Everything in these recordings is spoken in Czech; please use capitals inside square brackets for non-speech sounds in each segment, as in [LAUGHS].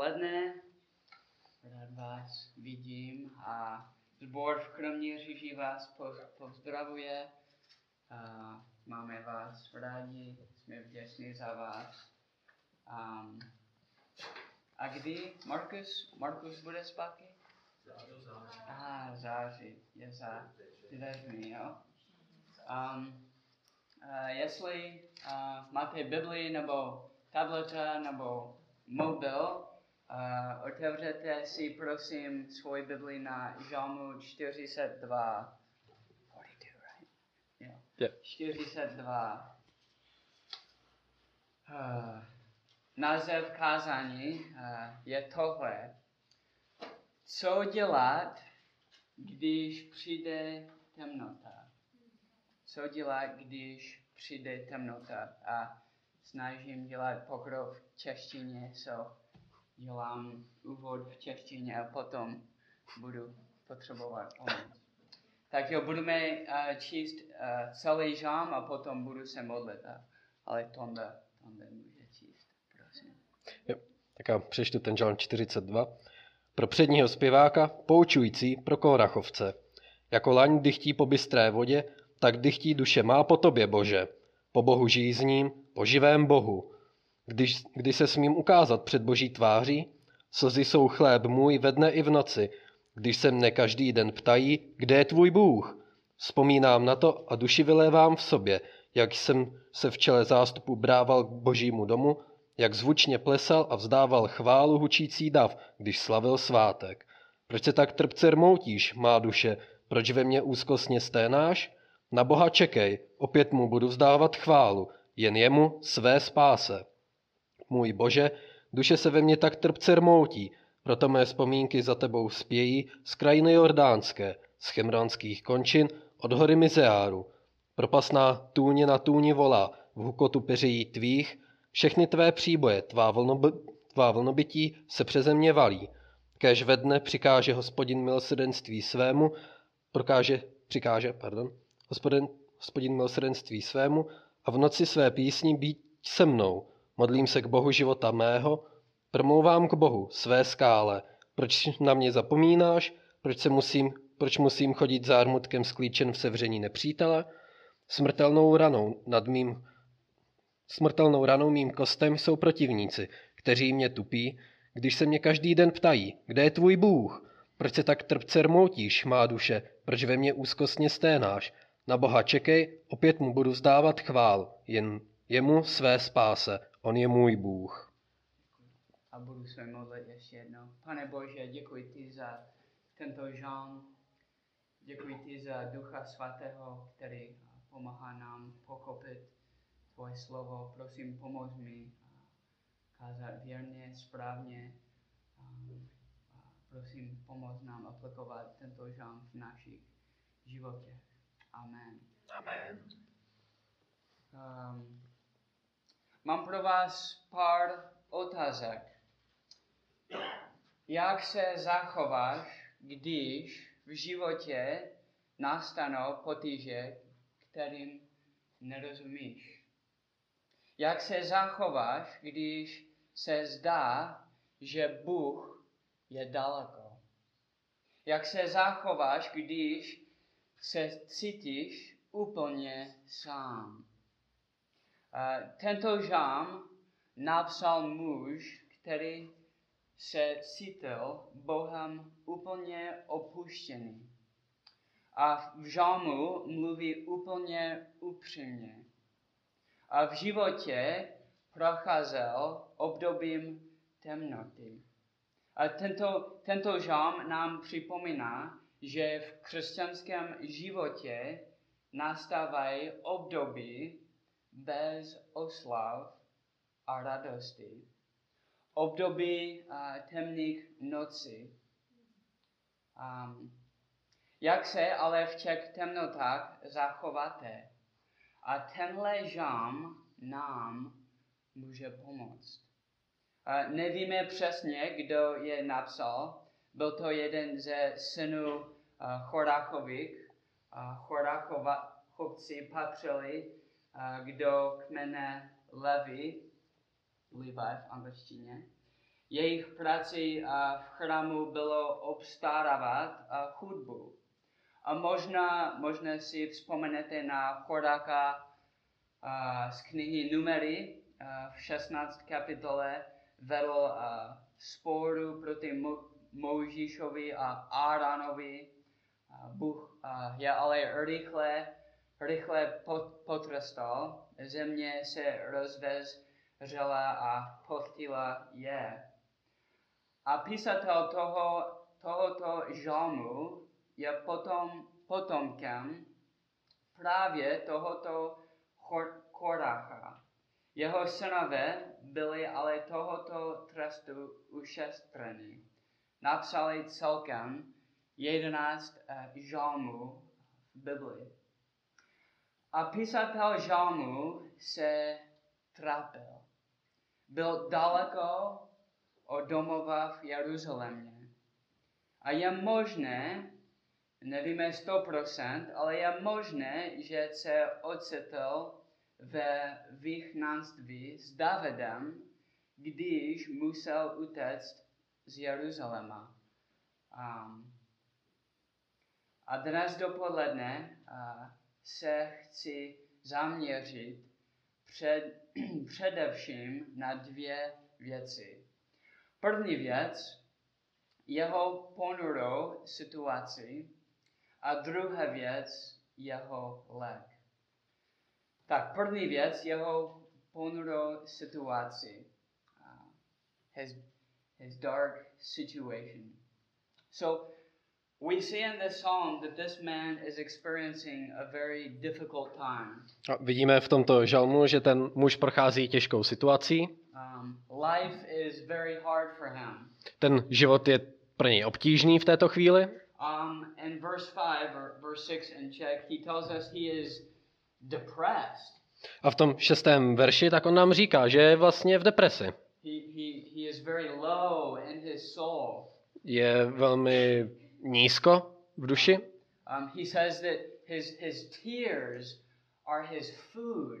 odpoledne. Rád vás vidím a zbor v Kroměříži vás pozdravuje. A máme vás rádi, jsme vděční za vás. Um, a kdy Markus, Markus bude zpátky? Ah, září, je za dveřmi, jo. Um, uh, jestli uh, máte Bibli nebo tableta nebo mobil, uh, otevřete si prosím svůj Bibli na Žalmu 42. 42, right? Yeah. Yeah. 42. Uh, název kázání uh, je tohle. Co dělat, když přijde temnota? Co dělat, když přijde temnota? A snažím dělat pokrok v češtině, so dělám úvod v češtině a potom budu potřebovat pomoc. Tak jo, budeme uh, číst uh, celý žám a potom budu se modlit. A, ale Tonda, Tonda může číst, prosím. Jo, tak já přečtu ten žám 42. Pro předního zpěváka, poučující pro Korachovce. Jako laň dychtí po bystré vodě, tak dychtí duše má po tobě, Bože. Po Bohu žízním, po živém Bohu. Když, kdy se smím ukázat před boží tváří, slzy jsou chléb můj ve dne i v noci, když se mne každý den ptají, kde je tvůj Bůh. Vzpomínám na to a duši vylévám v sobě, jak jsem se v čele zástupu brával k božímu domu, jak zvučně plesal a vzdával chválu hučící dav, když slavil svátek. Proč se tak trpce rmoutíš, má duše, proč ve mně úzkostně sténáš? Na Boha čekej, opět mu budu vzdávat chválu, jen jemu své spáse. Můj Bože, duše se ve mně tak trpce rmoutí, proto mé vzpomínky za tebou spějí z krajiny jordánské, z chemranských končin, od hory Mizeáru. Propasná tůně na tůni volá, v hukotu peřejí tvých, všechny tvé příboje, tvá, vlnob, tvá vlnobytí se přeze mě valí. Kéž ve dne přikáže hospodin milosrdenství svému, prokáže, přikáže, pardon, hospodin, hospodin milosrdenství svému a v noci své písni být se mnou. Modlím se k Bohu života mého, promlouvám k Bohu, své skále. Proč na mě zapomínáš? Proč, se musím, proč musím chodit zármutkem sklíčen v sevření nepřítele? Smrtelnou ranou nad mým Smrtelnou ranou mým kostem jsou protivníci, kteří mě tupí, když se mě každý den ptají, kde je tvůj Bůh? Proč se tak trpce rmoutíš, má duše? Proč ve mně úzkostně sténáš? Na Boha čekej, opět mu budu zdávat chvál, jen jemu své spáse, on je můj Bůh. A budu se modlit ještě jednou. Pane Bože, děkuji ti za tento žán. Děkuji ti za Ducha Svatého, který pomáhá nám pochopit tvoje slovo. Prosím, pomoz mi kázat věrně, správně. Prosím, pomoz nám aplikovat tento žán v našich životech. Amen. Amen. Um, mám pro vás pár otázek. Jak se zachováš, když v životě nastanou potíže, kterým nerozumíš? Jak se zachováš, když se zdá, že Bůh je daleko? Jak se zachováš, když se cítíš úplně sám. Tento žám napsal muž, který se cítil Bohem úplně opuštěný. A v žámu mluví úplně upřímně. A v životě procházel obdobím temnoty. A tento, tento žám nám připomíná, že v křesťanském životě nastávají období bez oslav a radosti. Období uh, temných nocí. Um, jak se ale v těch temnotách zachováte? A tenhle žám nám může pomoct. Uh, nevíme přesně, kdo je napsal, byl to jeden ze synů Choráchových. Uh, Choráchovci patřili kdo kmene Levi, Levi v angličtině. Jejich prací v chrámu bylo obstarávat a hudbu. A možná, možná si vzpomenete na chodáka a z knihy Numery v 16 kapitole vedl sporu proti Mo- Mojžíšovi a Áránovi. Bůh je ale rychle, rychle pot- potrestal. Země se rozvezřela a pochtila je. A písatel toho, tohoto žalmu je potom, potomkem právě tohoto Koracha. Jeho synové byli ale tohoto trestu ušetřeni. Napsali celkem jedenáct uh, žalmů v Biblii. A písatel žalmu se trápil. Byl daleko od domova v Jeruzalémě. A je možné, nevíme 100%, ale je možné, že se ocitl ve vyhnanství s Davidem, když musel utéct z Jeruzaléma. Um, a dnes dopoledne uh, se chci zaměřit před, [CLEARS THROAT] především na dvě věci. První věc, jeho ponurou situaci a druhá věc, jeho lék. Tak první věc, jeho ponurou situaci. Uh, his, his dark situation. So, a very difficult time. A vidíme v tomto žalmu, že ten muž prochází těžkou situací. Um, life is very hard for him. Ten život je pro něj obtížný v této chvíli. Um, in verse 5 or verse 6 in Czech, he tells us he is depressed. A v tom šestém verši tak on nám říká, že je vlastně v depresi. He, he, he is very low in his soul. Je velmi nízko v duši. Um, he says that his, his tears are his food.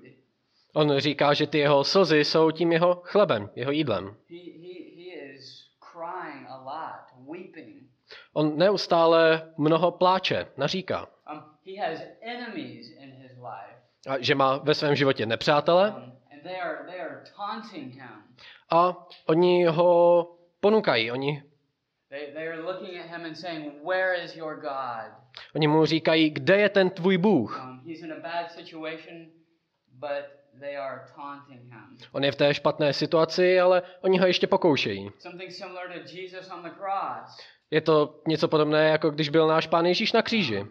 On říká, že ty jeho slzy jsou tím jeho chlebem, jeho jídlem. He, he, he is crying a lot, weeping. On neustále mnoho pláče, naříká. Um, he has enemies in his life. A že má ve svém životě nepřátele Um, and they are, they are taunting him. a oni ho ponukají, oni, oni mu říkají, kde je ten tvůj Bůh. Um, he's in a bad situation, but they are taunting him. On je v té špatné situaci, ale oni ho ještě pokoušejí. Je to něco podobné, jako když byl náš pán Ježíš na kříži.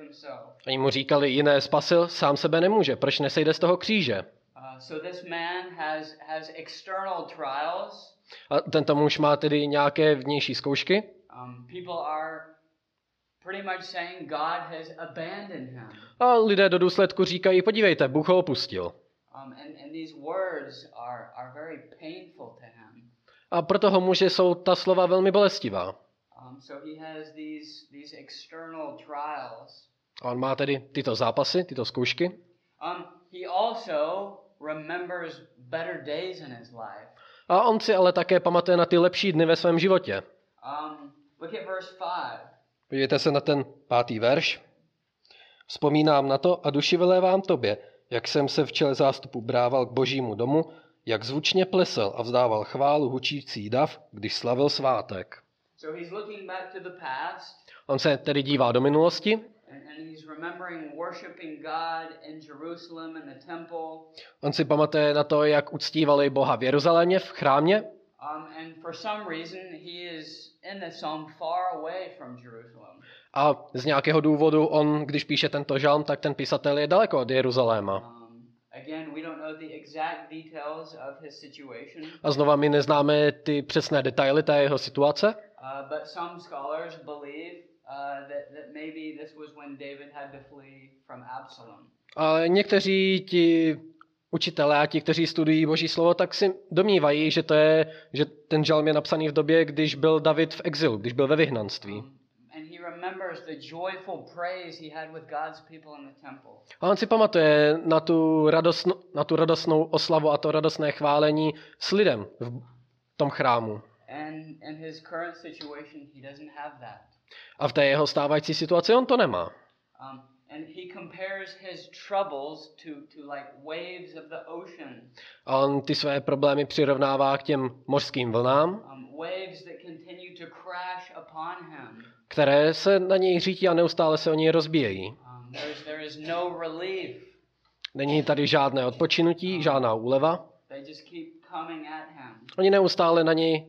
Himself? Oni mu říkali, jiné spasil, sám sebe nemůže, proč nesejde z toho kříže? Uh, so this man has, has external trials. A tento muž má tedy nějaké vnější zkoušky Um, people are pretty much saying God has abandoned him. a lidé do důsledku říkají, podívejte, Bůh ho opustil. Um, and, and these words are, are very painful to him. A pro toho muže jsou ta slova velmi bolestivá. Um, so he has these, these external trials. A on má tedy tyto zápasy, tyto zkoušky. Um, he also remembers better days in his life. A on si ale také pamatuje na ty lepší dny ve svém životě. Um, look at verse 5. Podívejte se na ten pátý verš. Vzpomínám na to a duši vylévám tobě, jak jsem se v čele zástupu brával k božímu domu, jak zvučně plesel a vzdával chválu hučící dav, když slavil svátek. So he's looking back to the past On se tedy dívá do minulosti and, and he's remembering worshiping God in Jerusalem in the temple. On si pamatuje na to, jak uctívali Boha v Jeruzalémě, v chrámě. And for some reason, he is in the psalm far away from Jerusalem. A z nějakého důvodu on, když píše tento žalm, tak ten písatel je daleko od Jeruzaléma. Again, we don't know the exact details of his situation, A znova my neznáme ty přesné detaily té jeho situace, uh, but some scholars believe that, that maybe this was when David had to flee from Absalom. ale někteří ti učitelé a ti, kteří studují Boží slovo, tak si domnívají, že, to je, že ten žalm je napsaný v době, když byl David v exilu, když byl ve vyhnanství. And he remembers the joyful praise he had with God's people in the temple. A on si pamatuje na tu, radosno, na tu radostnou oslavu a to radostné chválení s lidem v tom chrámu. And in his current situation, he doesn't have that. A v té jeho stávající situaci on to nemá. Um, and he compares his troubles to, to like waves of the ocean, A on ty své problémy přirovnává k těm mořským vlnám, um, waves that continue to crash upon him. které se na něj řítí a neustále se o něj rozbíjejí. Um, there is no relief. Není tady žádné odpočinutí, žádná úleva. They just keep coming at him. Oni neustále na něj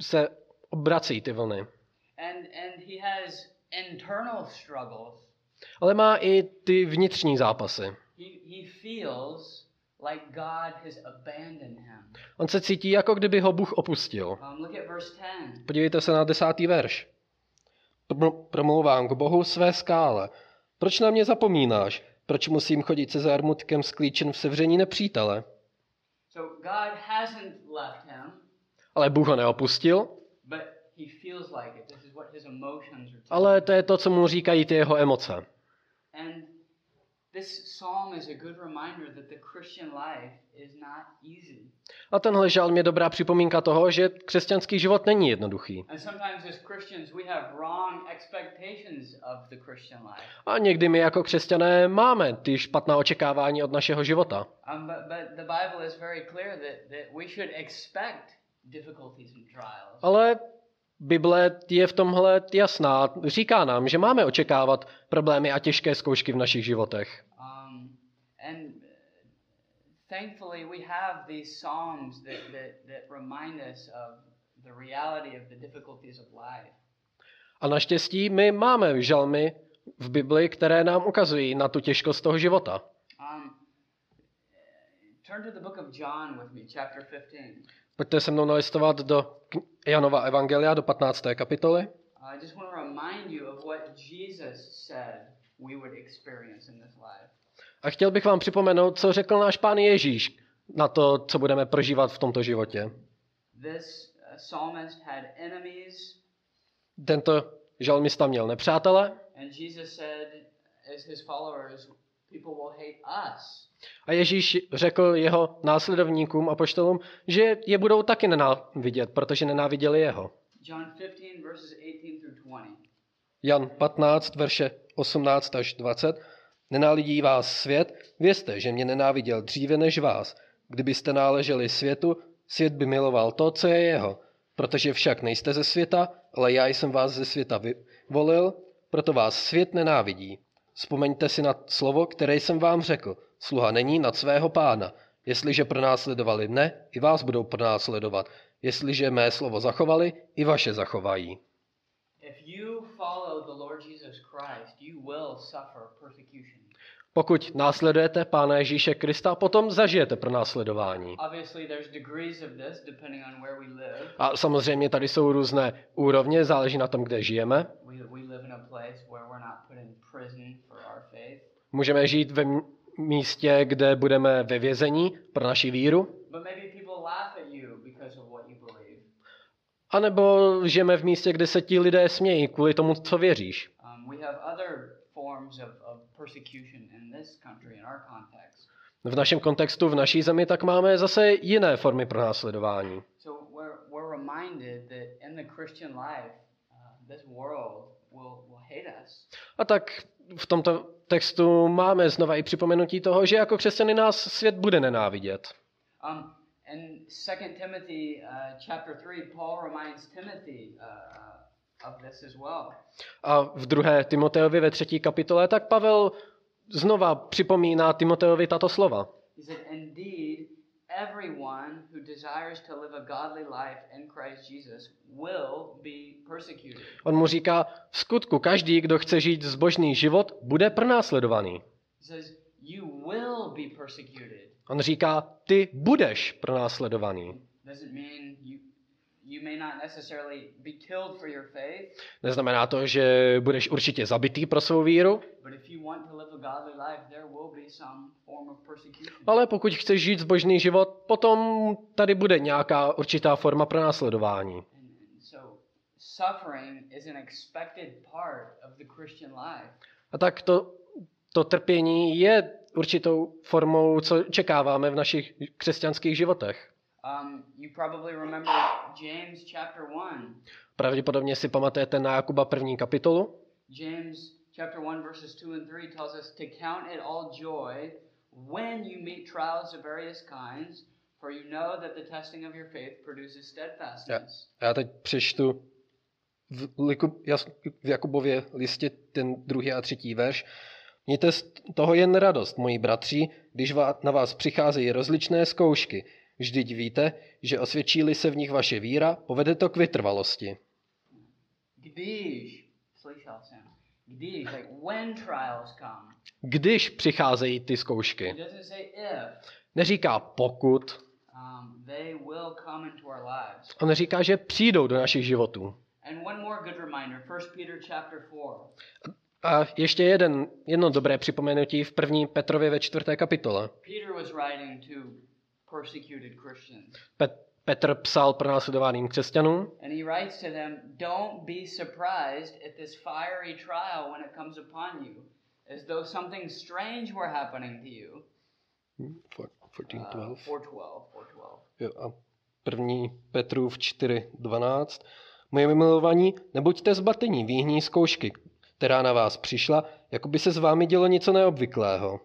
se obrací ty vlny. And, and he has internal struggles. Ale má i ty vnitřní zápasy. He, he feels like God has abandoned him. On se cítí, jako kdyby ho Bůh opustil. Um, look at verse 10. Podívejte se na desátý verš. Pr- Promlouvám k Bohu své skále. Proč na mě zapomínáš? Proč musím chodit se zármutkem sklíčen v sevření nepřítele? So God hasn't left him, Ale Bůh ho neopustil, but he feels like it. Ale to je to, co mu říkají ty jeho emoce. A tenhle žalm je dobrá připomínka toho, že křesťanský život není jednoduchý. A někdy my jako křesťané máme ty špatná očekávání od našeho života. Um. Ale Bible je v tomhle jasná. Říká nám, že máme očekávat problémy a těžké zkoušky v našich životech. Um, and uh, thankfully, we have these psalms that, that, that remind us of the reality of the difficulties of life. A naštěstí my máme žalmy v Bibli, které nám ukazují na tu těžkost toho života. Um, turn to the book of John with me, chapter 15. Pojďte se mnou nalistovat do Janova Evangelia, do 15. kapitoly. I just want to remind you of what Jesus said we would experience in this life. A chtěl bych vám připomenout, co řekl náš pán Ježíš na to, co budeme prožívat v tomto životě. This uh, psalmist had enemies, Tento žalmista měl nepřátele and Jesus said, as his followers, people will hate us. A Ježíš řekl jeho následovníkům a poštolům, že je budou taky nenávidět, protože nenáviděli jeho. John 15, verses 18 through 20. Jan 15, verše 18 až 20. Nenálidí vás svět, vězte, že mě nenáviděl dříve než vás. Kdybyste náleželi světu, svět by miloval to, co je jeho. Protože však nejste ze světa, ale já jsem vás ze světa vyvolil, proto vás svět nenávidí. Vzpomeňte si na slovo, které jsem vám řekl. Sluha není nad svého pána. Jestliže pronásledovali mne, i vás budou pronásledovat. Jestliže mé slovo zachovali, i vaše zachovají. Pokud následujete Pána Ježíše Krista, potom zažijete pro následování. Obviously, there's degrees of this depending on where we live. A samozřejmě tady jsou různé úrovně, záleží na tom, kde žijeme. Můžeme žít ve místě, kde budeme ve vězení pro naši víru, believe. anebo žijeme v místě, kde se ti lidé smějí kvůli tomu, co věříš. Um. V našem kontextu, v naší zemi, tak máme zase jiné formy pro následování. Uh. A tak v tomto textu máme znova i připomenutí toho, že jako křesťany nás svět bude nenávidět. Um, in 2 Timothy uh, chapter 3, Paul reminds Timothy uh, uh, of this as well. A v druhé Timoteovi ve třetí kapitole, tak Pavel znova připomíná Timoteovi tato slova. He said, Indeed, everyone who desires to live a godly life in Christ Jesus will be persecuted. On mu říká, v skutku každý, kdo chce žít zbožný život, bude pronásledovaný. He says, You will be persecuted. On říká, ty budeš pronásledovaný. Doesn't mean you, Neznamená to, že budeš určitě zabitý pro svou víru, but if you want to live a godly life, there will be some form of persecution. ale pokud chceš žít zbožný život, potom tady bude nějaká určitá forma pronásledování. And, and so suffering is an expected part of the Christian life. A tak to, to trpění je určitou formou, co čekáváme v našich křesťanských životech. Um, you probably remember James chapter 1. Pravděpodobně si pamatujete na Jakuba první kapitolu. James chapter 1 verses 2 and 3 tells us to count it all joy when you meet trials of various kinds, for you know that the testing of your faith produces steadfastness. Já teď přečtu v, v Jakubově listě ten druhý a třetí verš. Mějte z toho jen radost, moji bratři, když na vás přicházejí rozličné zkoušky. Vždyť víte, že osvědčí se v nich vaše víra, povede to k vytrvalosti. Když, slyšel jsem, když, like when trials come. Když přicházejí ty zkoušky. Neříká pokud, Um, they will come into our lives. on říká, že přijdou do našich životů. And one more good reminder, 1 Peter chapter 4. A ještě jeden, jedno dobré připomenutí v první Petrově ve čtvrté kapitole. Peter was writing to persecuted Christians. Pet- Petr psal pro následovaným křesťanům And he writes to them, Don't be surprised at this fiery trial when it comes upon you, as though something strange were happening to you. For- 14, Uh, 12. 412, 412. Jo, a první Petrův 4.12. Moje milovaní, nebuďte zbatení výhní zkoušky, která na vás přišla, jako by se s vámi dělo něco neobvyklého.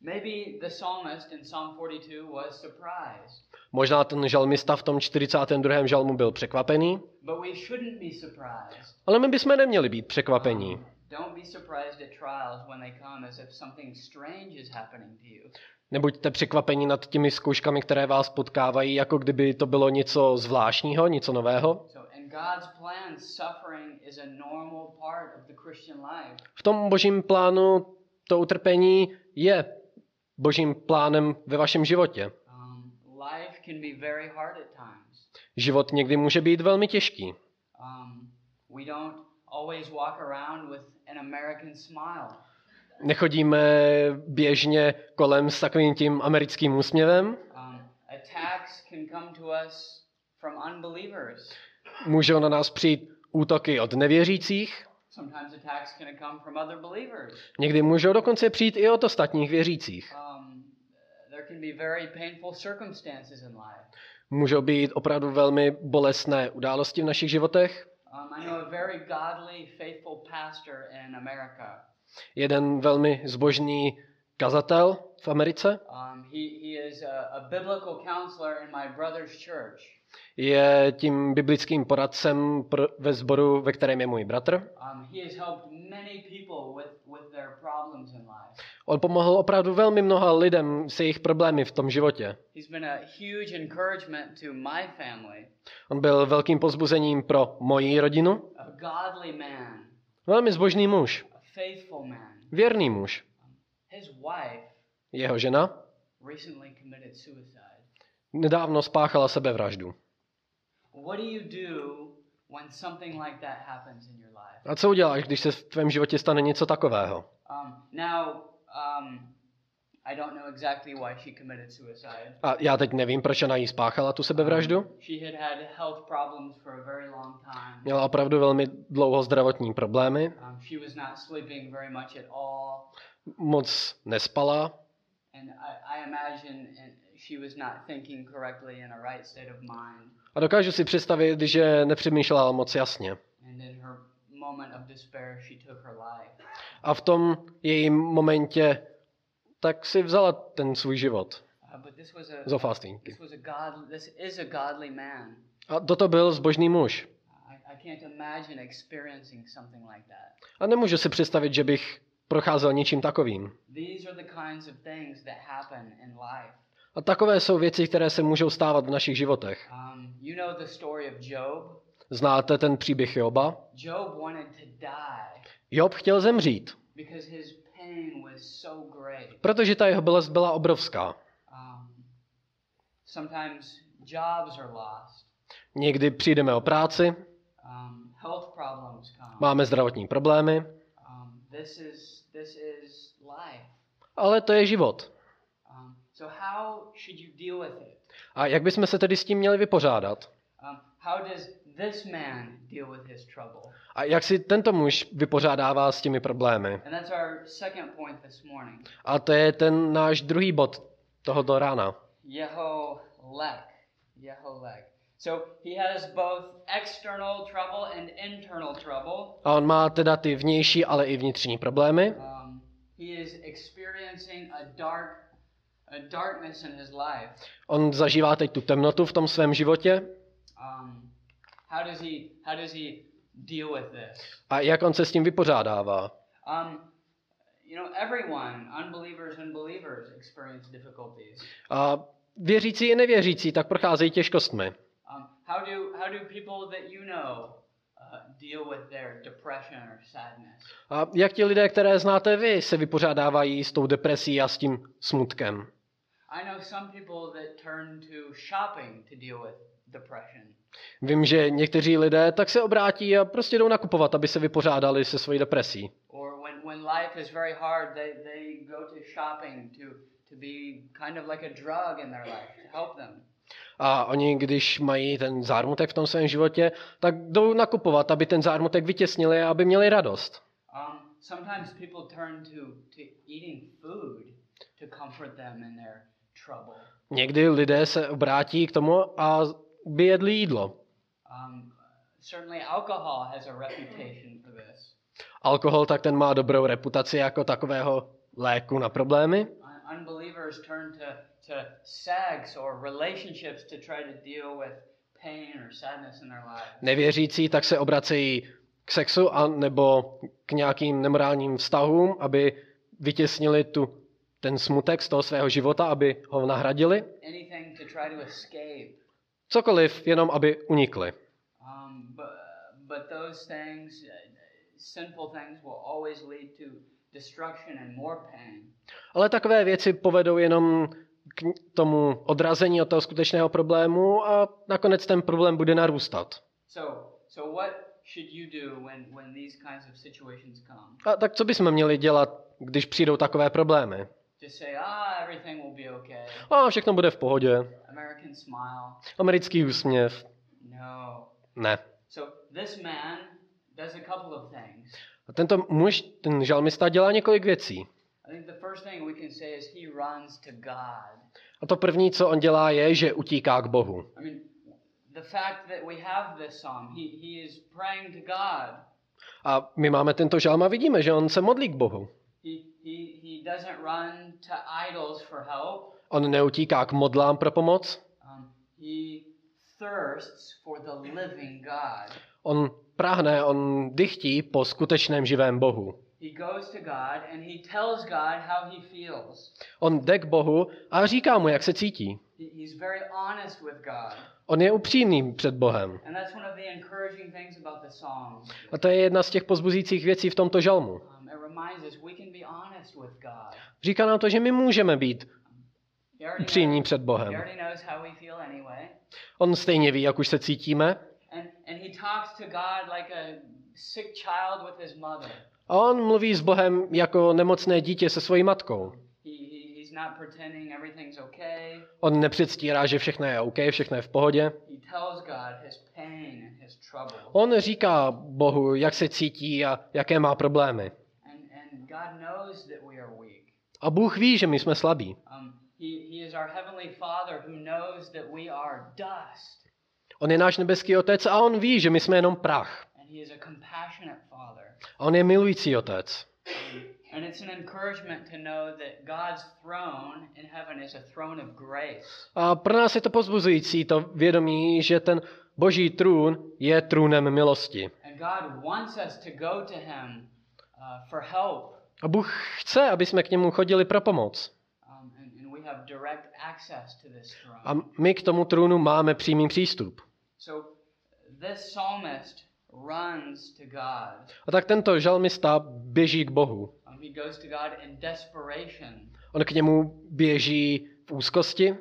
Maybe the psalmist in Psalm 42 was surprised, Možná ten žalmista v tom 42. žalmu byl překvapený, but we shouldn't be surprised. ale my bychom neměli být překvapení. Don't be surprised at trials when they come as if something strange is happening to you. Nebuďte překvapení nad těmi zkouškami, které vás potkávají, jako kdyby to bylo něco zvláštního, něco nového. So, in God's plan, suffering is a normal part of the Christian life. V tom božím plánu to utrpení je božím plánem ve vašem životě. Um. Život někdy může být velmi těžký. Um. Nechodíme běžně kolem s takovým tím americkým úsměvem. Um. Můžou na nás přijít útoky od nevěřících. Sometimes attacks can come from other believers. Někdy můžou dokonce přijít i od ostatních věřících. Um, there can be very painful circumstances in life. Můžou být opravdu velmi bolestné události v našich životech. I know a very godly, faithful pastor in America. Jeden velmi zbožný kazatel v Americe Um, he, he is a, a biblical counselor in my brother's church. je tím biblickým poradcem pro, ve sboru, ve kterém je můj bratr. Um, he has helped many people with, with their problems in life. On pomohl opravdu velmi mnoha lidem s jejich problémy v tom životě. He's been a huge encouragement to my family, On byl velkým pozbuzením pro moji rodinu. a godly man, Velmi zbožný muž, a faithful man. věrný muž. Jeho žena recently committed suicide. nedávno spáchala sebevraždu. What do you do when something like that happens in your life? A co uděláš, když se v tvém životě stane něco takového? Um, um. A já teď nevím, proč ona jí spáchala tu sebevraždu. Time. Měla opravdu velmi dlouho zdravotní problémy, Moc nespala a dokážu si představit, že nepřemýšlela moc jasně. A v tom jejím momentě tak si vzala ten svůj život. Uh, was a toto byl zbožný muž. A nemůžu si představit, že bych procházel ničím takovým. A takové jsou věci, které se můžou stávat v našich životech. Um. Znáte ten příběh Joba? Job chtěl zemřít, protože ta jeho bolest byla obrovská. Um. Někdy přijdeme o práci, Um, máme zdravotní problémy, this is this is life. ale to je život. Um, so how should you deal with it? A jak bychom se tedy s tím měli vypořádat? Um, how does this man deal with his trouble? A jak si tento muž vypořádává s těmi problémy? And that's our second point this morning. A to je ten náš druhý bod tohoto rána. Jeho lek. Jeho lek. So he has both external trouble and internal trouble. A on má teda ty vnější, ale i vnitřní problémy. Um, he is experiencing a dark, a darkness in his life. On zažívá teď tu temnotu v tom svém životě. Um, how does he how does he deal with this? A jak on se s tím vypořádává? Um, you know, everyone, unbelievers and believers, experience difficulties. A věřící i nevěřící tak procházejí těžkostmi. How do how do people that you know uh, deal with their depression or sadness? A jak ti lidé, které znáte vy, se vypořádávají s tou depresí a s tím smutkem? I know some people that turn to shopping to deal with depression. Vím, že někteří lidé tak se obrátí a prostě jdou nakupovat, aby se vypořádali se svojí depresí. Or when, when life is very hard, they, they go to shopping to, to be kind of like a drug in their life to help them. A oni, když mají ten zármutek v tom svém životě, tak jdou nakupovat, aby ten zármutek vytěsnili a aby měli radost. Um. Někdy lidé se obrátí k tomu a by jedli jídlo. Um. Alkohol tak ten má dobrou reputaci jako takového léku na problémy. Un- unbelievers turn to, to sex or relationships to try to deal with pain or sadness in their lives. Nevěřící tak se obracejí k sexu a nebo k nějakým nemorálním vztahům, aby vytěsnili tu, ten smutek z toho svého života, aby ho nahradili. Cokoliv, jenom aby unikli. But, but those things, sinful things, will always lead to destruction and more pain. Ale takové věci povedou jenom k tomu odrazení od toho skutečného problému a nakonec ten problém bude narůstat. So, so what should you do when, when these kinds of situations come? A tak co bychom měli dělat, když přijdou takové problémy? Just say, ah, everything will be okay. A všechno bude v pohodě. American smile. Americký úsměv. No. Ne. So this man does a couple of things. A tento muž, ten žalmista, dělá několik věcí. I think the first thing we can say is he runs to God. A to první, co on dělá, je, že utíká k Bohu. I mean, the fact that we have this psalm, he, he is praying to God. A my máme tento žalm a vidíme, že on se modlí k Bohu. He, he, he doesn't run to idols for help. On neutíká k modlám pro pomoc. Um, he thirsts for the living God. On prahne, on dychtí po skutečném živém Bohu. He goes to God and he tells God how he feels. On jde k Bohu a říká mu, jak se cítí. He, he's very honest with God. On je upřímný před Bohem. A to je jedna z těch pozbuzících věcí v tomto žalmu. It reminds us we can be honest with God. Říká nám to, že my můžeme být upřímní před he Bohem. On stejně ví, jak už se cítíme. A on mluví s Bohem jako nemocné dítě se svojí matkou. On nepředstírá, že všechno je OK, všechno je v pohodě. On říká Bohu, jak se cítí a jaké má problémy. A Bůh ví, že my jsme slabí. Um. On je náš nebeský otec a on ví, že my jsme jenom prach. On je milující otec. And it's an encouragement to know that God's throne in heaven is a throne of grace. A pro nás je to pozbuzující, to vědomí, že ten boží trůn je trůnem milosti. And God wants us to go to him uh, for help. A Bůh chce, aby jsme k němu chodili pro pomoc. Um, and, and we have direct access to this throne. A my k tomu trůnu máme přímý přístup. so this psalmist runs to God. A tak tento žalmista běží k Bohu. Um, he goes to God in desperation. On k němu běží v úzkosti.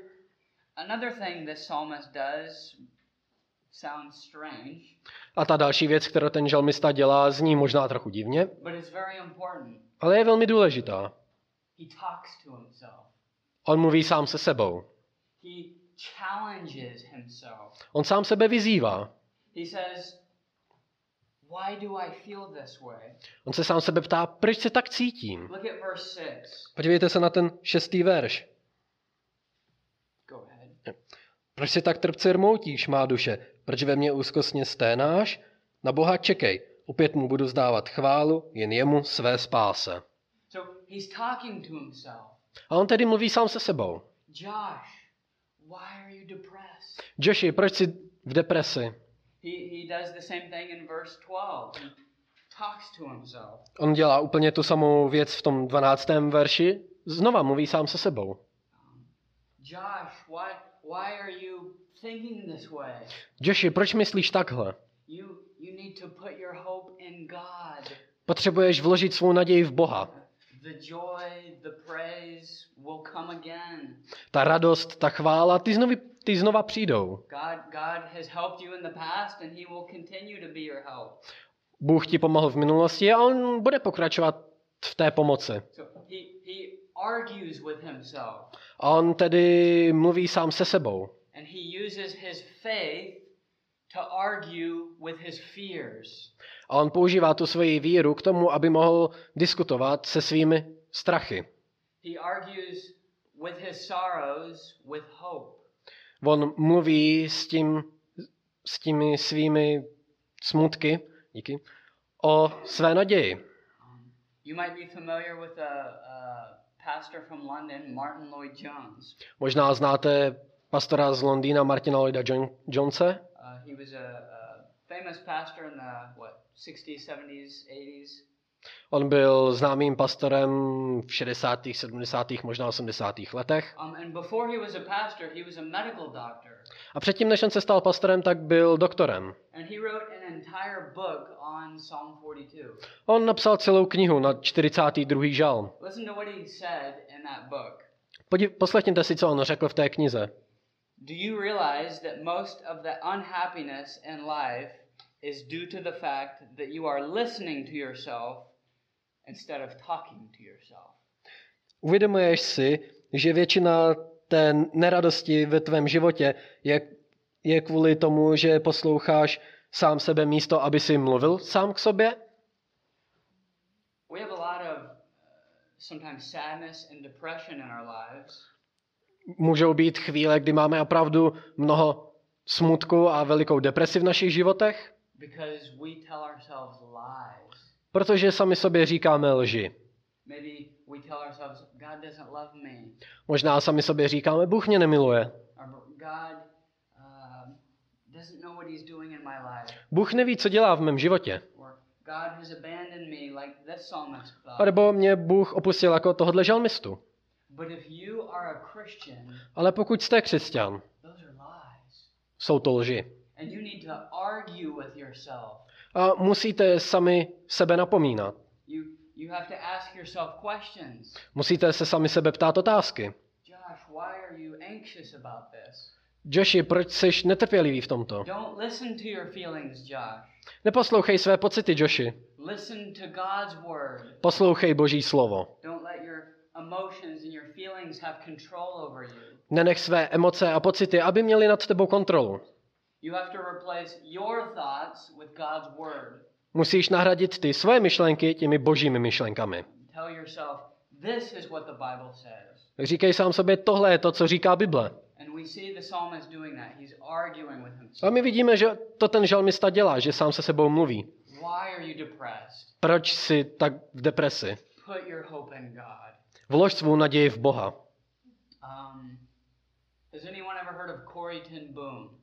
Another thing this psalmist does sounds strange, A ta další věc, kterou ten žalmista dělá, zní možná trochu divně, but it's very important. ale je velmi důležitá. He talks to himself. On mluví sám se sebou. He challenges himself. On sám sebe vyzývá. he says, Why do I feel this way? On se sám sebe ptá, proč se tak cítím. Look at verse 6. Podívejte se na ten šestý verš. Go ahead. Proč se tak trpce rmoutíš, má duše? Proč ve mně úzkostně sténáš? Na Boha čekej, opět mu budu zdávat chválu, jen jemu své spáse. So he's talking to himself. A on tedy mluví sám se sebou. Josh, why are you depressed? Joshi, proč jsi v depresi? He, he does the same thing in verse 12. He talks to himself. On dělá úplně tu samou věc v tom 12. verši. Znova mluví sám se sebou. Josh, why, why are you thinking this way? Joshi, proč myslíš takhle? You, you need to put your hope in God. Potřebuješ vložit svou naději v Boha. The joy, the praise will come again. Ta radost, ta chvála, ty, znovu, ty znova přijdou. Bůh ti pomohl v minulosti a on bude pokračovat v té pomoci. A on tedy mluví sám se sebou. A on používá tu svoji víru k tomu, aby mohl diskutovat se svými strachy. He argues with his sorrows with hope. On mluví s, tím, s těmi svými smutky díky, o své naději. You might be familiar with a, a pastor from London, Martin Lloyd Jones. Možná znáte pastora z Londýna Martina Lloyda John, Jonese. Uh, he was a, a famous pastor in the what 60s, 70s, 80s. On byl známým pastorem v 60., 70., možná 80. letech. Um, a předtím, než on se stal pastorem, tak byl doktorem. On Psalm 42. On napsal celou knihu na 42. žalm. Poslechněte si, co on řekl v té knize. Do you realize that most of the unhappiness in life is due to the fact that you are listening to yourself instead of talking to yourself? Uvědomuješ si, že většina té neradosti ve tvém životě je, je kvůli tomu, že posloucháš sám sebe místo, aby si mluvil sám k sobě? We have a lot of uh, sometimes sadness and depression in our lives Můžou být chvíle, kdy máme opravdu mnoho smutku a velikou depresi v našich životech, because we tell ourselves lies. Protože sami sobě říkáme lži. Možná sami sobě říkáme, Bůh mě nemiluje. life, Bůh neví, co dělá v mém životě. A nebo mě Bůh opustil jako tohohle žalmistu. Ale pokud jste křesťan, jsou to lži. A musíte sami sebe napomínat. Musíte se sami sebe ptát otázky. Joshi, proč jsi netrpělivý v tomto? Neposlouchej své pocity, Joshi. Poslouchej Boží slovo. Nenech své emoce a pocity, aby měli nad tebou kontrolu. Musíš nahradit ty své myšlenky těmi božími myšlenkami. Tell yourself, this is what the Bible says. Říkej sám sobě, tohle je to, co říká Bible. And we see the psalmist doing that. He's arguing with A my vidíme, že to ten žalmista dělá, že sám se sebou mluví. Why are you depressed? Proč jsi tak v depresi? Put your hope in God. Vlož svou naději v Boha. Um, has anyone ever heard of Corey ten Boom?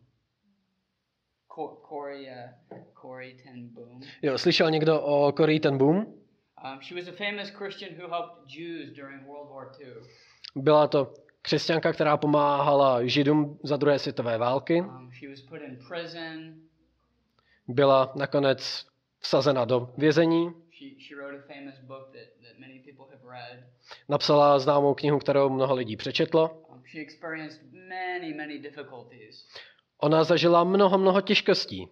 Co- Corey, uh, Corey ten Boom. Jo, slyšel někdo o Corrie ten Boom? Um, she was a famous Christian who helped Jews during World War II. Byla to křesťanka, která pomáhala Židům za druhé světové války. Um, she was put in prison. Byla nakonec vsazena do vězení. She, she wrote a famous book that, that many people have read. Napsala známou knihu, kterou mnoho lidí přečetlo. Um, she experienced many, many difficulties. Ona zažila mnoho, mnoho těžkostí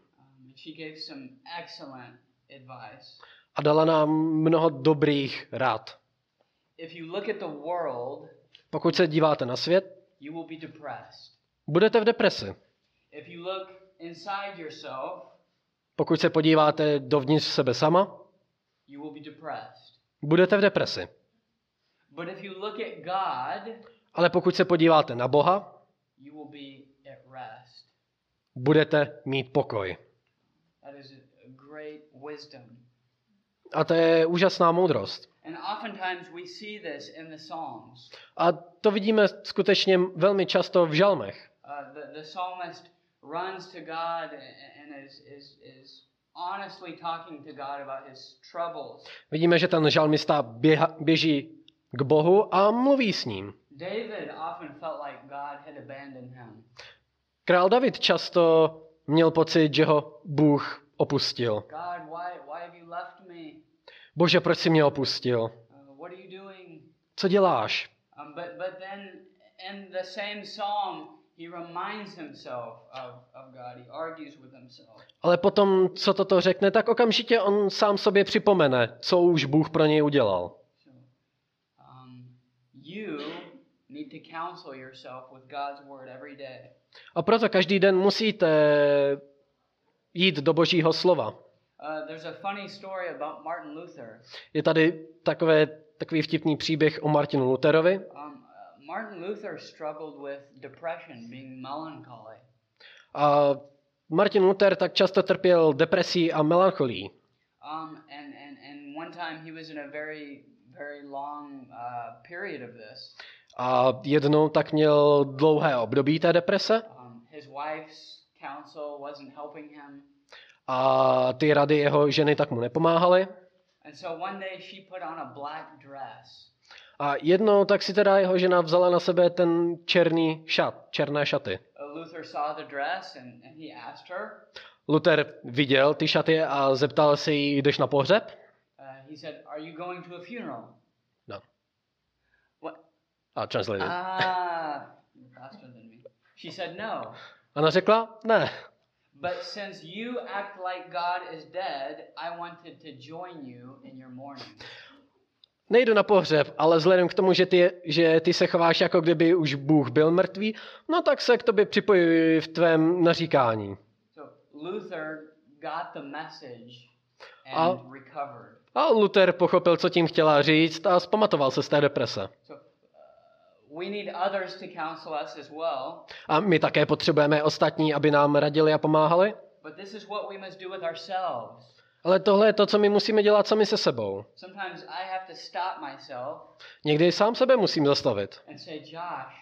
a dala nám mnoho dobrých rád. Pokud se díváte na svět, budete v depresi. Pokud se podíváte dovnitř sebe sama, budete v depresi. Ale pokud se podíváte na Boha, you will be at rest. Budete mít pokoj. A to je úžasná moudrost. A to vidíme skutečně velmi často v žalmech. Uh. Vidíme, že ten žalmista běha, běží k Bohu a mluví s ním. Král David často měl pocit, že ho Bůh opustil. Bože, proč jsi mě opustil? Uh? Co děláš? Um. Ale potom, co toto řekne, tak okamžitě on sám sobě připomene, co už Bůh pro něj udělal. Um, you need to counsel yourself with God's word every day. A proto každý den musíte jít do Božího slova. Uh. Je tady takové, takový vtipný příběh o Martinu Lutherovi. Um, uh, Martin Luther struggled with depression, being melancholy. A Martin Luther tak často trpěl depresí a melancholí. Um, and, and, and one time he was in a very, very long uh, period of this. A jednou tak měl dlouhé období té deprese Um, a ty rady jeho ženy tak mu nepomáhaly. A jednou tak si teda jeho žena vzala na sebe ten černý šat, černé šaty. Uh, Luther viděl ty šaty a zeptal se jí, jdeš na pohřeb? uh, he said, Are you going to a funeral? No. What? A. Ah, you're faster than me. She said, No. Ona řekla, ne. But since you act like God is dead, I wanted to join you in your mourning. Nejdu na pohřeb, ale vzhledem k tomu, že ty, že ty se chováš jako kdyby už Bůh byl mrtvý, no tak se k tobě připojuji v tvém naříkání. So Luther got the message A- and recovered. A Luther pochopil, co tím chtěla říct a zpamatoval se z té deprese. So A my také potřebujeme ostatní, aby nám radili a pomáhali. But this is what we must do with ourselves. Ale tohle je to, co my musíme dělat sami se sebou. Sometimes I have to stop myself Někdy sám sebe musím zastavit. and say, Josh,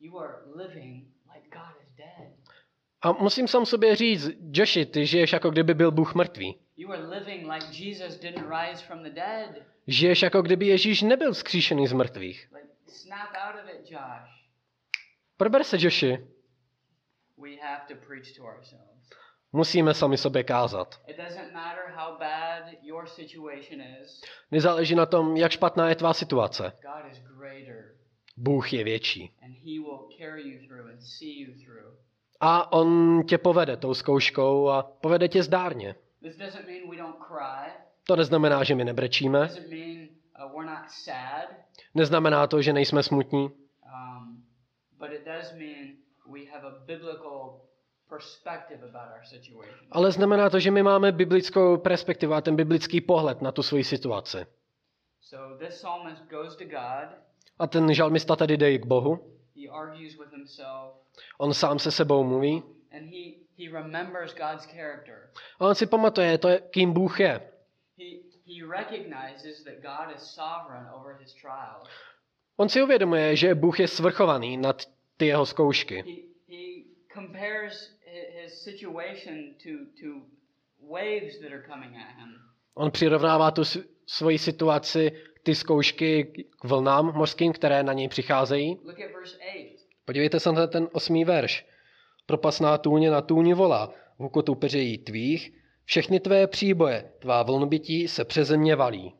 you are living like God is dead. A musím sám sobě říct, Joshi, ty žiješ jako kdyby byl Bůh mrtvý. You are living like Jesus didn't rise from the dead. Žiješ jako kdyby Ježíš nebyl vzkříšený z mrtvých. Like, snap out of it, Josh. Prober se, Joshi. We have to preach to ourselves. Musíme sami sobě kázat. It doesn't matter how bad your situation is, Nezáleží na tom, jak špatná je tvá situace. God is greater, Bůh je větší. and He will carry you through and see you through. A on tě povede tou zkouškou a povede tě zdárně. This doesn't mean we don't cry. To neznamená, že my nebrečíme, doesn't mean uh, we're not sad. Neznamená to, že nejsme smutní, Um, but it does mean we have a biblical perspective about our situation. ale znamená to, že my máme biblickou perspektivu a ten biblický pohled na tu svoji situaci. So this psalmist goes to God. A ten žalmista tady jde k Bohu. On sám se sebou mluví and he he remembers God's character. a on si pamatuje to, kým Bůh je. On si uvědomuje, že Bůh je svrchovaný nad ty jeho zkoušky. He he compares hi- his situation to to waves that are coming at him. On přirovnává tu svoji situaci, ty zkoušky k vlnám mořským, které na něj přicházejí. Look at verse 8. Podívejte se na ten osmý verš. Propasná tůně na tůni volá, hukotu peřejí tvých, všechny tvé příboje, tvá vlnbytí se přeze země valí.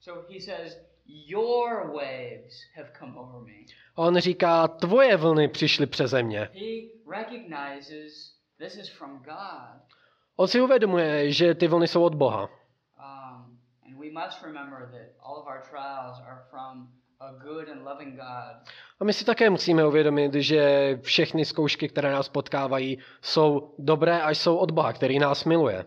So he says, Your waves have come over me. A on říká, tvoje vlny přišly přeze mě. He recognizes this is from God. On si uvědomuje, že ty vlny jsou od Boha. Um. A my si také musíme uvědomit, že všechny zkoušky, které nás potkávají, jsou dobré a jsou od Boha, který nás miluje.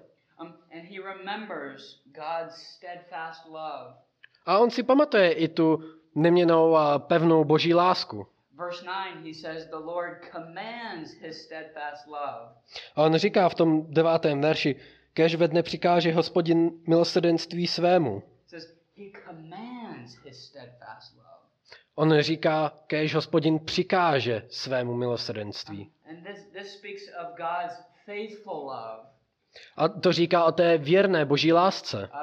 A on si pamatuje i tu neměnou a pevnou boží lásku. Verse 9, he says, The Lord commands his steadfast love. A on říká v tom devátém verši, kež ve dne přikáže hospodin milosrdenství svému. Says, He commands his steadfast love. On říká, kež hospodin přikáže svému milosrdenství. And this, this speaks of God's faithful love. A to říká o té věrné boží lásce. Uh.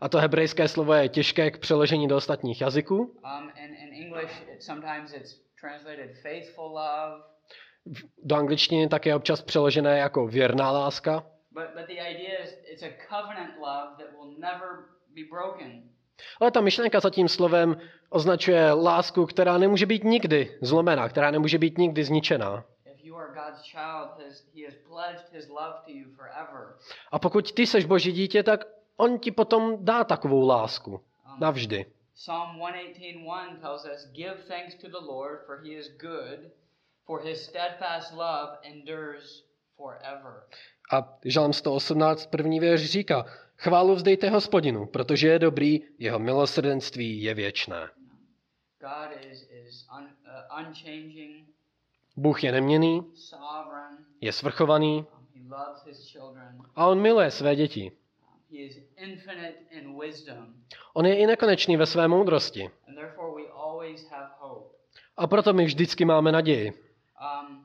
A to hebrejské slovo je těžké k přeložení do ostatních jazyků. Um, Do angličtiny také je občas přeložené jako věrná láska. Ale ta myšlenka za tím slovem označuje lásku, která nemůže být nikdy zlomená, která nemůže být nikdy zničená. A pokud ty seš boží dítě, tak on ti potom dá takovou lásku. Navždy. Psalm 118.1 tells us, Give thanks to the Lord, for he is good, for his steadfast love endures forever. A Žalm 118, první věř říká, chválu vzdejte hospodinu, protože je dobrý, jeho milosrdenství je věčné. God is, is un, uh, unchanging, Bůh je neměný, je svrchovaný a on miluje své děti. On je i nekonečný ve své moudrosti. A proto my vždycky máme naději. Um.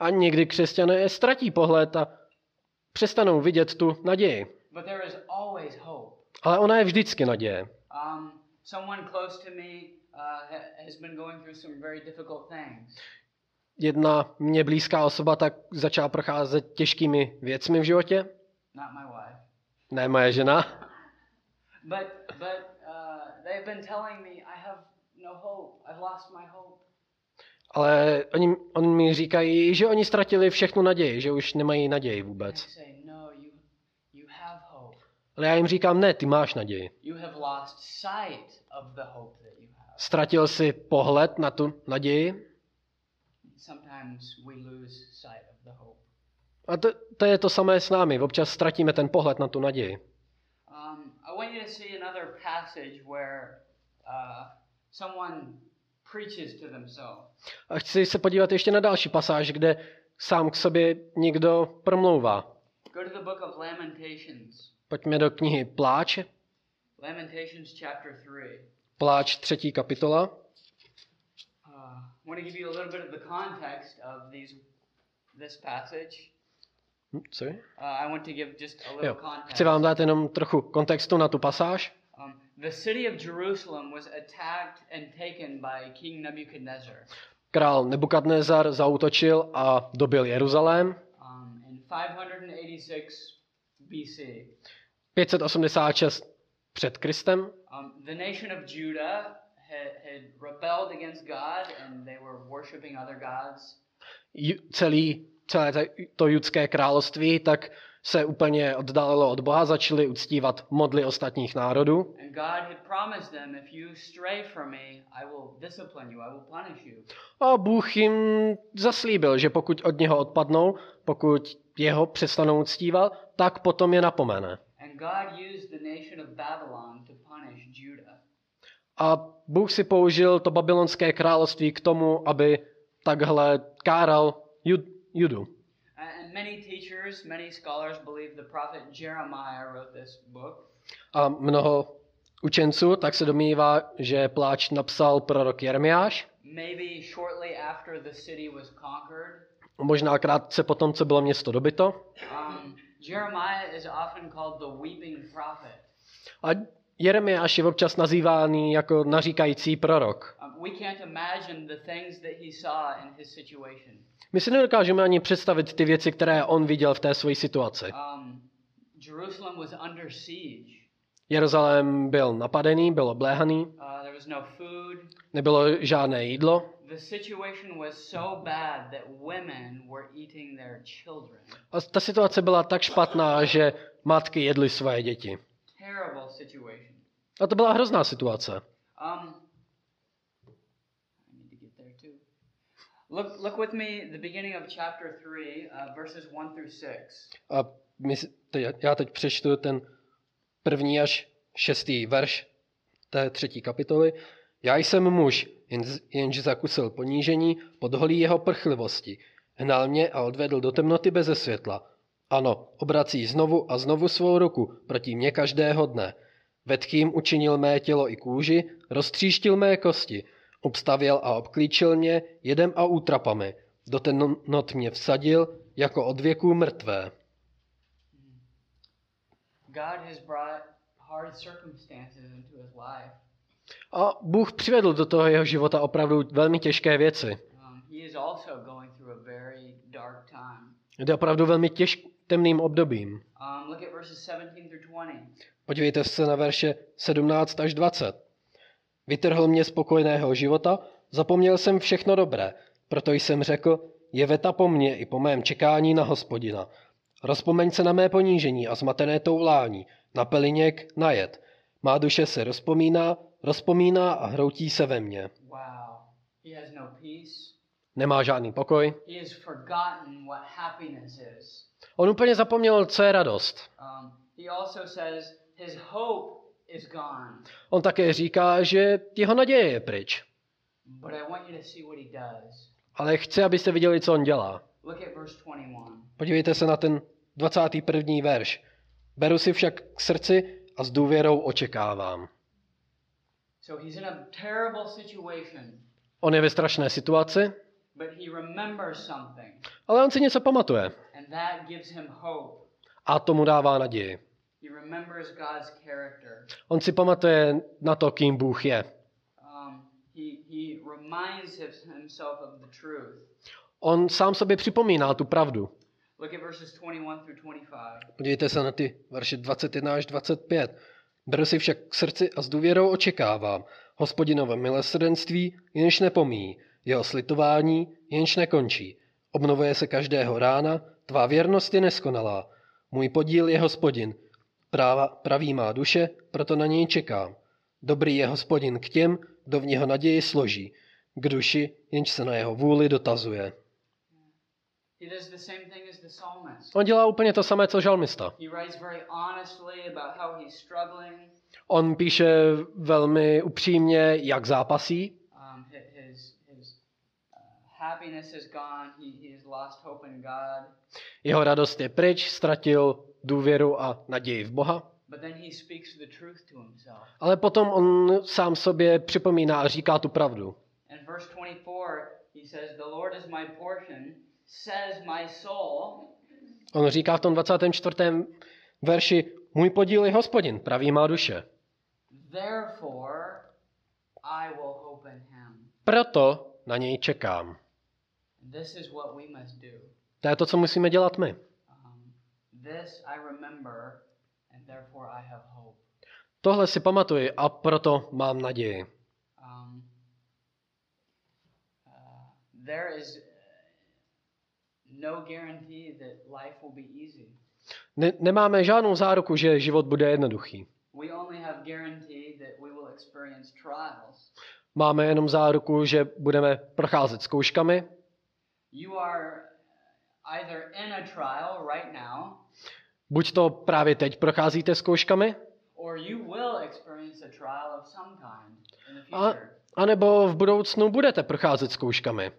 A někdy křesťané ztratí pohled a přestanou vidět tu naději. Ale ona je vždycky naděje. Um, someone close to me uh, ha- has been going through some very difficult things. Jedna mě blízká osoba tak začala procházet těžkými věcmi v životě. Not my wife. Ne moje žena. [LAUGHS] But, but uh, they've been telling me I have no hope. I've lost my hope. Ale oni, oni mi říkají, že oni ztratili všechnu naději, že už nemají naději vůbec. say, no, you, you have hope. Ale já jim říkám, ne, ty máš naději. Ztratil si pohled na tu naději. Sometimes we lose sight of the hope. A to, to je to samé s námi. Občas ztratíme ten pohled na tu naději. Um, I want you to see another passage where uh, someone preaches to themselves. A chci se podívat ještě na další pasáž, kde sám k sobě někdo promlouvá. Go to the book of Lamentations. Pojďme do knihy Pláč, Lamentations chapter 3. Pláč třetí kapitola. Uh, I want to give you a little bit of the context of these this passage. Sorry? Uh, I want to give just a little Jo. context. Chci vám dát jenom trochu kontextu na tu pasáž. Um, the city of Jerusalem was attacked and taken by King Nebuchadnezzar Král Nebukadnezar zautočil a dobil Jeruzalém. um, in 586 BC. 586 před Kristem. Um, the nation of Judah had, had rebelled against God and they were worshiping other gods. Ju- celý, celé to judské království tak se úplně oddálilo od Boha, začali uctívat modly ostatních národů. A Bůh jim zaslíbil, že pokud od něho odpadnou, pokud jeho přestanou uctívat, tak potom je napomene. God used the nation of Babylon to punish Judah. A Bůh si použil to babylonské království k tomu, aby takhle káral Jud, Judu. And many teachers, many scholars believe the prophet Jeremiah wrote this book. A mnoho učenců tak se domnívá, že pláč napsal prorok Jeremiáš, Maybe shortly after the city was conquered. možná krátce potom, co bylo město dobyto. Um, Jeremiah is often called the weeping prophet. A Jeremiáš je občas nazývaný jako naříkající prorok. We can't imagine the things that he saw in his situation. My si nedokážeme ani představit ty věci, které on viděl v té své situaci. Um, Jerusalem was under siege. Jeruzalém byl napadený, byl obléhaný, Uh, there was no food. nebylo žádné jídlo The situation was so bad that women were eating their children. a ta situace byla tak špatná, že matky jedly svoje děti. Terrible situation. A to byla hrozná situace. Um, I need to get there too. Look, look with me the beginning of chapter 3, uh, verses 1 through 6. A my, te- já teď přečtu ten první až šestý verš té třetí kapitoly. Já jsem muž, jenž zakusil ponížení pod holí jeho prchlivosti. Hnal mě a odvedl do temnoty beze světla. Ano, obrací znovu a znovu svou ruku proti mně každého dne. Vetchým učinil mé tělo i kůži, roztříštil mé kosti, obstavěl a obklíčil mě jedem a útrapami. Do temnot mě vsadil jako od věků mrtvé. God has brought hard circumstances into his life. A Bůh přivedl do toho jeho života opravdu velmi těžké věci. Um. Jde opravdu velmi těž, temným obdobím. Um, look at verses 17 through 20. Podívejte se na verše 17 až 20. Vytrhl mě z pokojného života, zapomněl jsem všechno dobré, proto jsem řekl, je veta po mně i po mém čekání na hospodina. Rozpomeň se na mé ponížení a zmatené toulání, na peliněk, na jed. Má duše se rozpomíná, rozpomíná a hroutí se ve mně. No. Nemá žádný pokoj. On úplně zapomněl, co je radost. Um. On také říká, že jeho naděje je pryč. Ale chci, abyste viděli, co on dělá. Look at verse 21. Podívejte se na ten 21. verš. Beru si však k srdci a s důvěrou očekávám. So he's in a terrible situation, On je ve strašné situaci, but he remembers something, ale on si něco pamatuje. and that gives him hope. A tomu dává naději. He remembers God's character. On si pamatuje na to, kým Bůh je. Um, he, he reminds himself of the truth. On sám sobě připomíná tu pravdu. Look at verses 21 through 25. Podívejte se na ty verše 21 až 25. Si však k srdci a s důvěrou očekávám. Hospodinové milosrdenství jenž nepomíjí, jeho slitování jenž nekončí. Obnovuje se každého rána, tvá věrnost je neskonalá. Můj podíl je hospodin. Práva, pravý má duše, proto na něj čekám. Dobrý je hospodin k těm, kdo v něho naději složí, k duši, jenž se na jeho vůli dotazuje. He does the same thing as the psalmist. On dělá úplně to samé, co žalmista. He writes very honestly about how he's struggling. On píše velmi upřímně, jak zápasí. Um, uh. Jeho radost je pryč, ztratil důvěru a naději v Boha. Ale potom on sám sobě připomíná a říká tu pravdu. In verse 24, he says, The Lord is my portion. On říká v tom 24. verši, můj podíl je hospodin, pravý má duše. Therefore, I will hope in him. Proto na něj čekám. This is what we must do. To je to, co musíme dělat my. Um, this I remember, and therefore I have hope. Tohle si pamatuji a proto mám naději. Um, uh, there is uh, no guarantee that life will be easy. Ne- nemáme žádnou záruku, že život bude jednoduchý. We only have guarantee that we will experience trials. Máme jenom záruku, že budeme procházet zkouškami. You are either in a trial right now, Buď to právě teď procházíte zkouškami, or you will experience a trial of some kind in the a, future. anebo v budoucnu budete procházet zkouškami.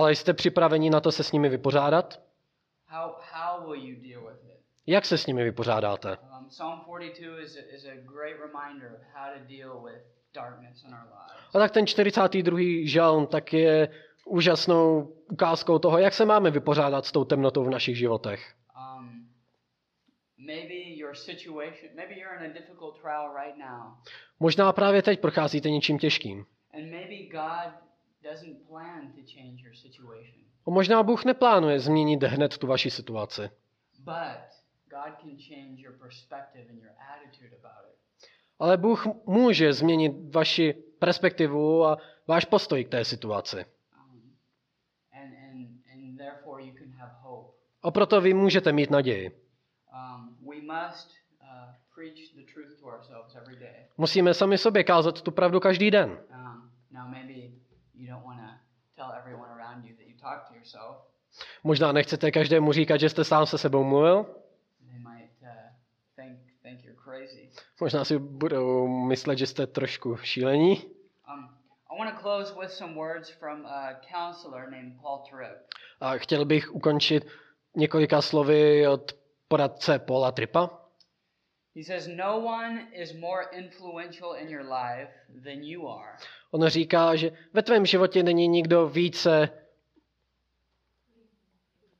Ale jste připraveni na to se s nimi vypořádat? How, how? Jak se s nimi vypořádáte? Um, Psalm 42 is a, is a great reminder of how to deal with darkness in our lives. A tak ten 42. žalm tak je úžasnou ukázkou toho, jak se máme vypořádat s tou temnotou v našich životech. Um, Možná právě teď procházíte něčím těžkým. and maybe God doesn't plan to change your situation, A možná Bůh neplánuje změnit hned tu vaši situaci. but God can change your perspective and your attitude about it. Ale Bůh může změnit vaši perspektivu a váš postoj k té situaci. Um. A proto vy můžete mít naději. Um, uh. Musíme sami sobě kázat tu pravdu každý den. Um, Now, maybe you don't want to tell everyone around you that you talk to yourself. Možná nechcete každému říkat, že jste sám se sebou mluvil. Uh. Možná si budou myslet, že jste trošku šílení. A chtěl bych ukončit několika slovy od poradce Paula Tripa. He says, No one is more influential in your life than you are. On říká, že ve tvém životě není nikdo více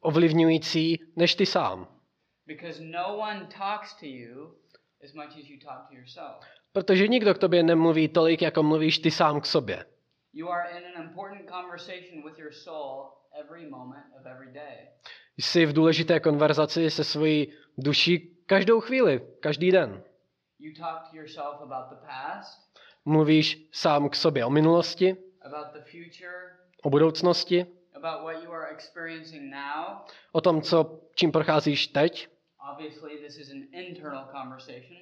ovlivňující než ty sám. Because no one talks to you as much as you talk to yourself. Protože nikdo k tobě nemluví tolik, jako mluvíš ty sám k sobě. You are in an important conversation with your soul every moment of every day. Jsi v důležité konverzaci se svojí duší každou chvíli, každý den. You talk to yourself about the past, Mluvíš sám k sobě o minulosti, about the future, o budoucnosti, about what you are experiencing now. o tom, co, čím procházíš teď. Obviously, this is an internal conversation,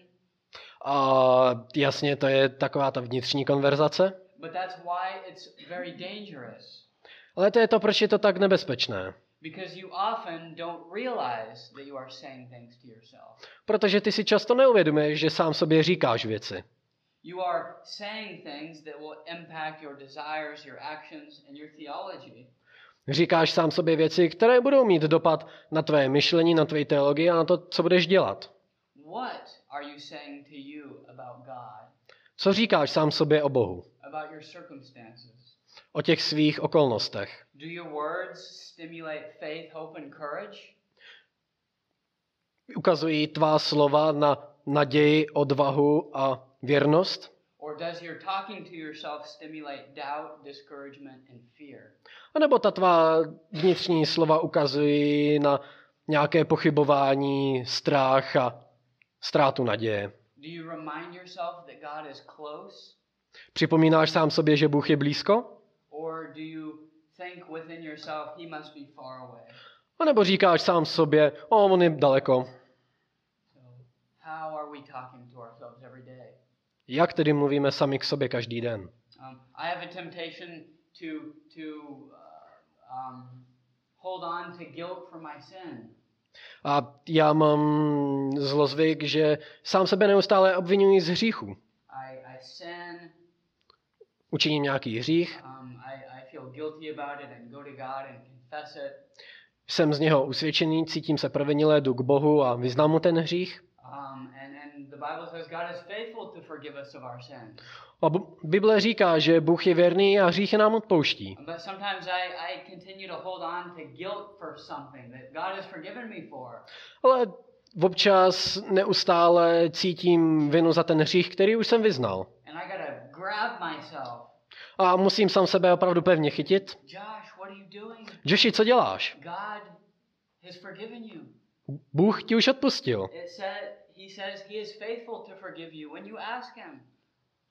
A jasně, to je taková ta vnitřní konverzace. but that's why it's very dangerous. Ale to je to, proč je to tak nebezpečné. Because you often don't realize that you are saying things to yourself. Protože ty si často neuvědomuješ, že sám sobě říkáš věci. You are saying things that will impact your desires, your actions, and your theology. Říkáš sám sobě věci, které budou mít dopad na tvé myšlení, na tvé teologii a na to, co budeš dělat. Co říkáš sám sobě o Bohu? O těch svých okolnostech. Ukazují tvá slova na naději, odvahu a věrnost? Or does your talking to yourself stimulate doubt, discouragement, and fear? A nebo ta tvá vnitřní slova ukazují na nějaké pochybování, strach a ztrátu naděje? Připomínáš sám sobě, že Bůh je blízko? A nebo říkáš sám sobě, o, on je daleko. Jak tedy mluvíme sami k sobě každý den? Um, I have a temptation to to uh, A já mám zlozvyk, že sám sebe neustále obvinuji z hříchu. I, I sin. Učiním nějaký hřích, Um, I, I feel guilty about it and go to God and confess it. jsem z něho usvědčený, cítím se provinile, jdu k Bohu a vyznám mu ten hřích. A Bible říká, že Bůh je věrný a hříchy nám odpouští. Ale občas neustále cítím vinu za ten hřích, který už jsem vyznal. A musím sám sebe opravdu pevně chytit. Josh, what are you doing? Joši, co děláš? Bůh ti už odpustil.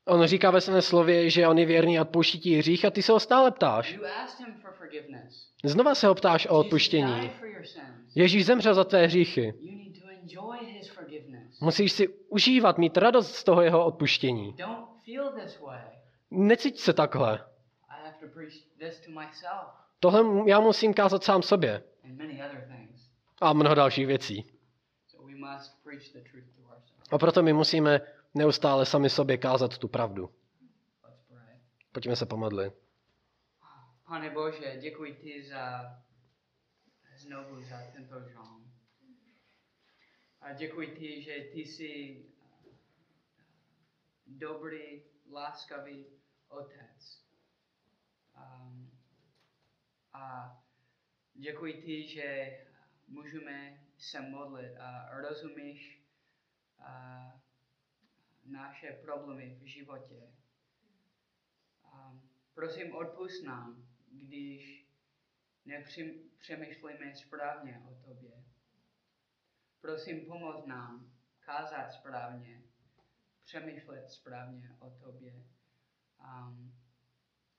On říká ve svém slově, že on je věrný a odpouští ti hřích a ty se ho stále ptáš. Znova se ho ptáš o odpuštění. Ježíš zemřel za tvé hříchy. Musíš si užívat, mít radost z toho jeho odpuštění. Necíť se takhle. Tohle já musím kázat sám sobě. A mnoho dalších věcí. A proto my musíme neustále sami sobě kázat tu pravdu. Pojďme se pomodlit. Pane Bože, děkuji ti za znovu za tento žalm. A děkuji ti, že ty jsi eh, dobrý, láskavý otec. Um, a děkuji ti, že můžeme se modlit a rozumíš a naše problémy v životě. Um, prosím, odpust nám, když nepřemýšlíme správně o tobě. Prosím, pomoz nám kázat správně, přemýšlet správně o tobě. Um,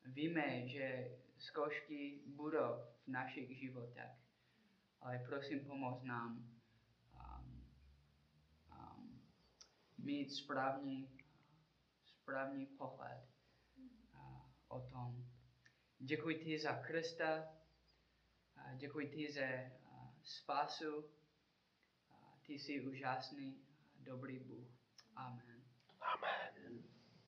víme, že zkoušky budou v našich životech, ale prosím, pomoz nám um, um, mít správný, správný pohled o tom. Děkuji ti za Krista, děkuji ti za spásu. Ty jsi úžasný, dobrý Bůh. Amen.